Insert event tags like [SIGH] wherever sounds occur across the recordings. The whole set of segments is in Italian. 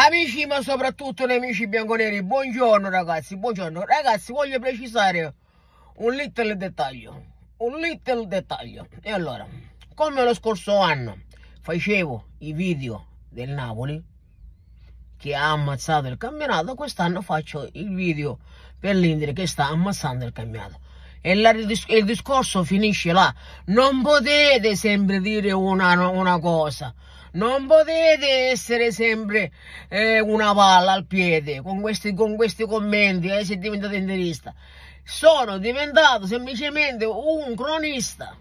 Amici, ma soprattutto nemici bianconeri, buongiorno ragazzi, buongiorno. Ragazzi, voglio precisare un little dettaglio, un little dettaglio. E allora, come lo scorso anno facevo i video del Napoli che ha ammazzato il campionato, quest'anno faccio il video per l'Inter che sta ammazzando il campionato. E la, il discorso finisce là. Non potete sempre dire una, una cosa non potete essere sempre eh, una palla al piede con questi, con questi commenti, eh, se diventate interista. Sono diventato semplicemente un cronista,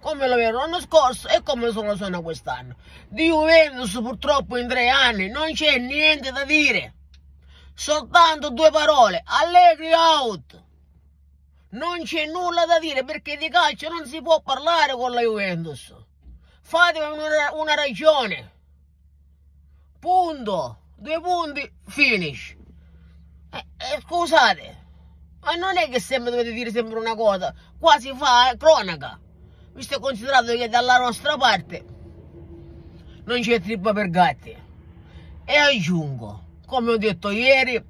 come lo ero l'anno scorso e come sono, sono quest'anno. Di Juventus purtroppo in tre anni non c'è niente da dire. Soltanto due parole, Allegri out. Non c'è nulla da dire perché di calcio non si può parlare con la Juventus fate una, una ragione. Punto. Due punti, finish. Eh, eh, scusate, ma non è che sempre dovete dire sempre una cosa. Qua si fa eh, cronaca. Visto e considerato che dalla nostra parte non c'è trippa per gatti. E aggiungo, come ho detto ieri,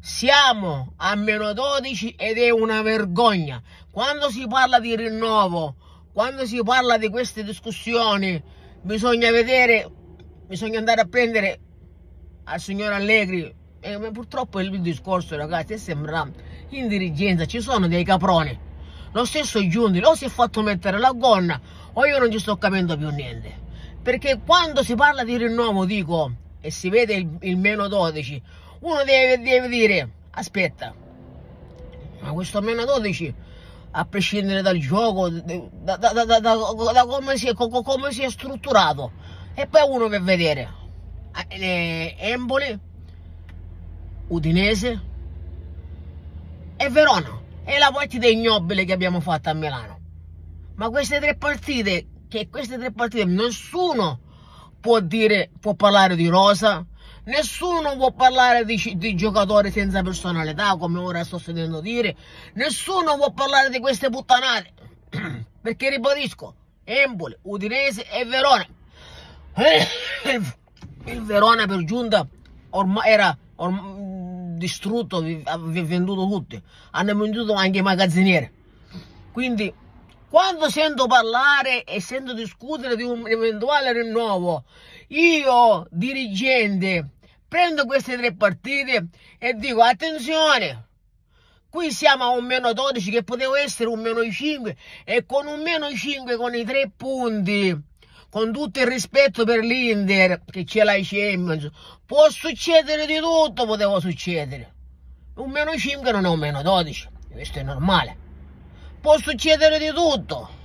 siamo a meno 12 ed è una vergogna. Quando si parla di rinnovo quando si parla di queste discussioni bisogna vedere, bisogna andare a prendere al signor Allegri. E purtroppo il discorso, ragazzi, sembra in dirigenza ci sono dei caproni. Lo stesso Giunti, o si è fatto mettere la gonna, o io non ci sto capendo più niente. Perché quando si parla di rinnovo, dico, e si vede il, il meno 12, uno deve, deve dire, aspetta, ma questo meno 12 a prescindere dal gioco, da, da, da, da come, si è, come, si è, strutturato. E poi uno per vedere eh, Emboli, Udinese e Verona. E la partita ignobile che abbiamo fatto a Milano. Ma queste tre partite, che queste tre partite nessuno può dire, può parlare di rosa, Nessuno può parlare di, di, giocatori senza personalità, come ora sto sentendo dire. Nessuno può parlare di queste puttanate. [CLEARS THROAT] Perché ribadisco, Empoli, Udinese e Verona. Il Verona per giunta ormai era ormai, distrutto, aveva venduto tutti. Hanno venduto anche i magazzinieri. Quindi, quando sento parlare e sento discutere di un eventuale rinnovo, io, dirigente, prendo queste tre partite e dico attenzione, qui siamo a un meno 12 che poteva essere un meno 5 e con un meno 5 con i tre punti, con tutto il rispetto per l'Inter che c'è la Champions, può succedere di tutto, poteva succedere. Un meno 5 non è un meno 12, questo è normale. Può succedere di tutto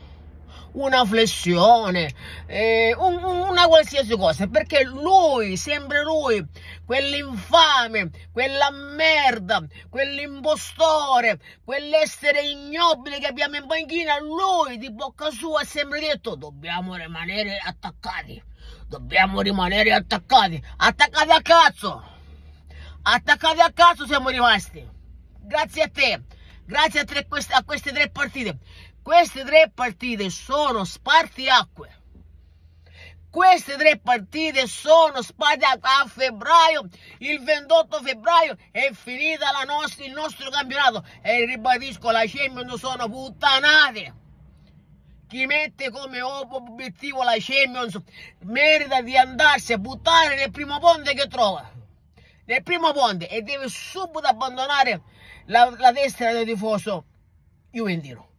una flessione, eh, un, una qualsiasi cosa, perché lui, sempre lui, quell'infame, quella merda, quell'impostore, quell'essere ignobile che abbiamo in panchina, lui di bocca sua ha sempre detto dobbiamo rimanere attaccati, dobbiamo rimanere attaccati, attaccati a cazzo, attaccati a cazzo siamo rimasti, grazie a te, grazie a, tre, a queste tre partite. Queste tre partite sono spartiacque. Queste tre partite sono spartiacque a febbraio, il 28 febbraio è finita nostra, il nostro campionato e ribadisco la Champions sono puttanate. Chi mette come obiettivo la Champions merita di andarsi a buttare nel primo ponte che trova. Nel primo ponte e deve subito abbandonare la, la destra del tifoso Juventino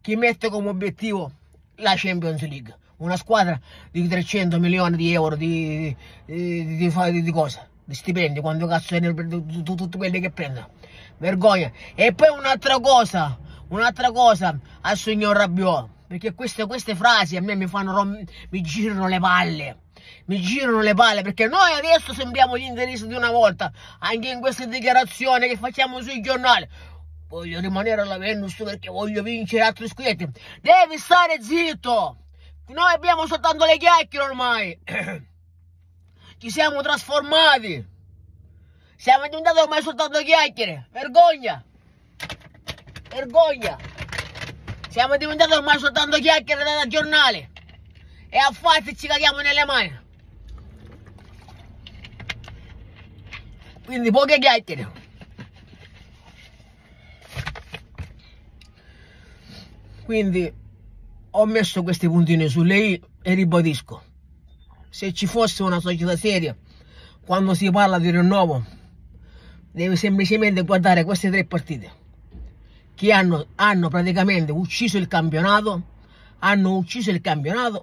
chi mette come obiettivo la Champions League, una squadra di 300 milioni di euro di, di, di, di, di cosa? Di stipendi, quando cazzo è tutti quelli che prendono. Vergogna. E poi un'altra cosa, un'altra cosa al signor Rabiot, perché queste, queste frasi a me mi fanno, mi girano le palle mi girano le palle perché noi adesso sembriamo gli interessi di una volta anche in queste dichiarazioni che facciamo sui giornali Voglio rimanere alla Venus perché voglio vincere altri scudetti. Devi stare zitto! Noi abbiamo soltanto le chiacchiere ormai. [CLEARS THROAT] Ci siamo trasformati. Siamo diventati ormai soltanto chiacchiere. Vergogna! Vergogna! Siamo diventati ormai soltanto chiacchiere da giornale. E a fatti ci caghiamo nelle mani. Quindi poche chiacchiere. Quindi ho messo questi puntini sulle i e ribadisco, se ci fosse una società seria, quando si parla di rinnovo, deve semplicemente guardare queste tre partite che hanno, hanno praticamente ucciso il campionato, hanno ucciso il campionato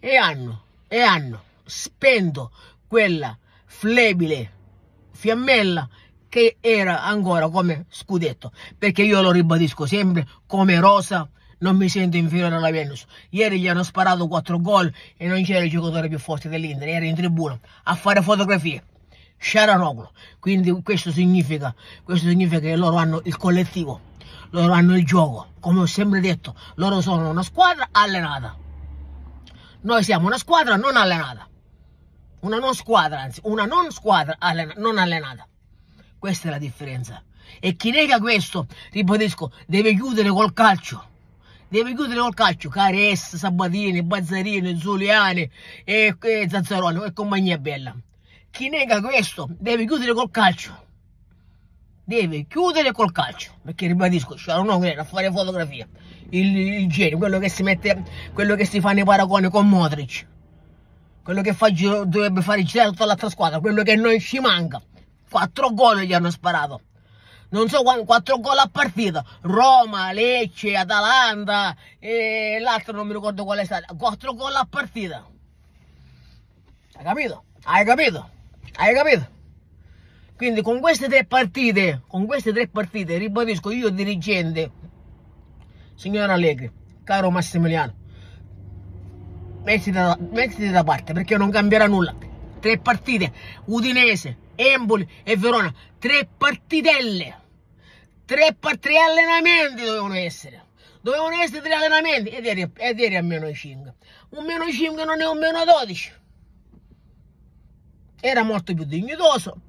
e hanno, e hanno spento quella flebile fiammella che era ancora come scudetto. Perché io lo ribadisco sempre come rosa non mi sento inferiore alla Venus. Ieri gli hanno sparato 4 gol e non c'era il giocatore più forte dell'Inter, era in tribuna a fare fotografie. Sharanoglu. Quindi questo significa, questo significa che loro hanno il collettivo, loro hanno il gioco. Come ho sempre detto, loro sono una squadra allenata. Noi siamo una squadra non allenata. Una non squadra, anzi, una non squadra allena, non allenata. Questa è la differenza. E chi nega questo, ribadisco, deve chiudere col calcio deve chiudere col calcio Cares, Sabatini, Bazzarini, Zuliani e, e Zazzaroni e compagnia bella. Chi nega questo deve chiudere col calcio. Deve chiudere col calcio perché ribadisco c'è un uomo a fare fotografia. Il, il genio quello che si mette quello che si fa nei paragoni con Modric. Quello che fa, dovrebbe fare girare tutta l'altra squadra quello che non ci manca. Quattro gol gli hanno sparato non so quanto, quattro gol a partita, Roma, Lecce, Atalanta e l'altro non mi ricordo qual è stato, quattro gol a partita. Hai capito? Hai capito? Hai capito? Quindi con queste tre partite, con queste tre partite, ribadisco io dirigente, signor Allegri, caro Massimiliano, mettiti da, mettiti da parte perché non cambierà nulla. Tre partite, Udinese, Emboli e Verona, tre partitelle tre, tre allenamenti dovevano essere. Dovevano essere tre allenamenti ed eri, ed eri a meno 5. Un meno 5 non è un meno 12. Era molto più dignitoso.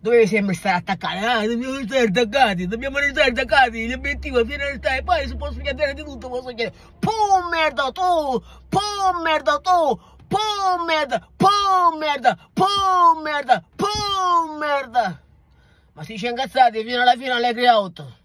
Dovevi sempre stare attaccati. Ah, dobbiamo stare attaccati, dobbiamo restare attaccati. L'obiettivo è finalizzare. Poi se posso chiedere di tutto, posso chiedere. Pum merda tu! Pum merda tu! Pum merda! Pum merda! Pum merda! Pum merda! Ma si c'è incazzati fino alla fine alle 3 8.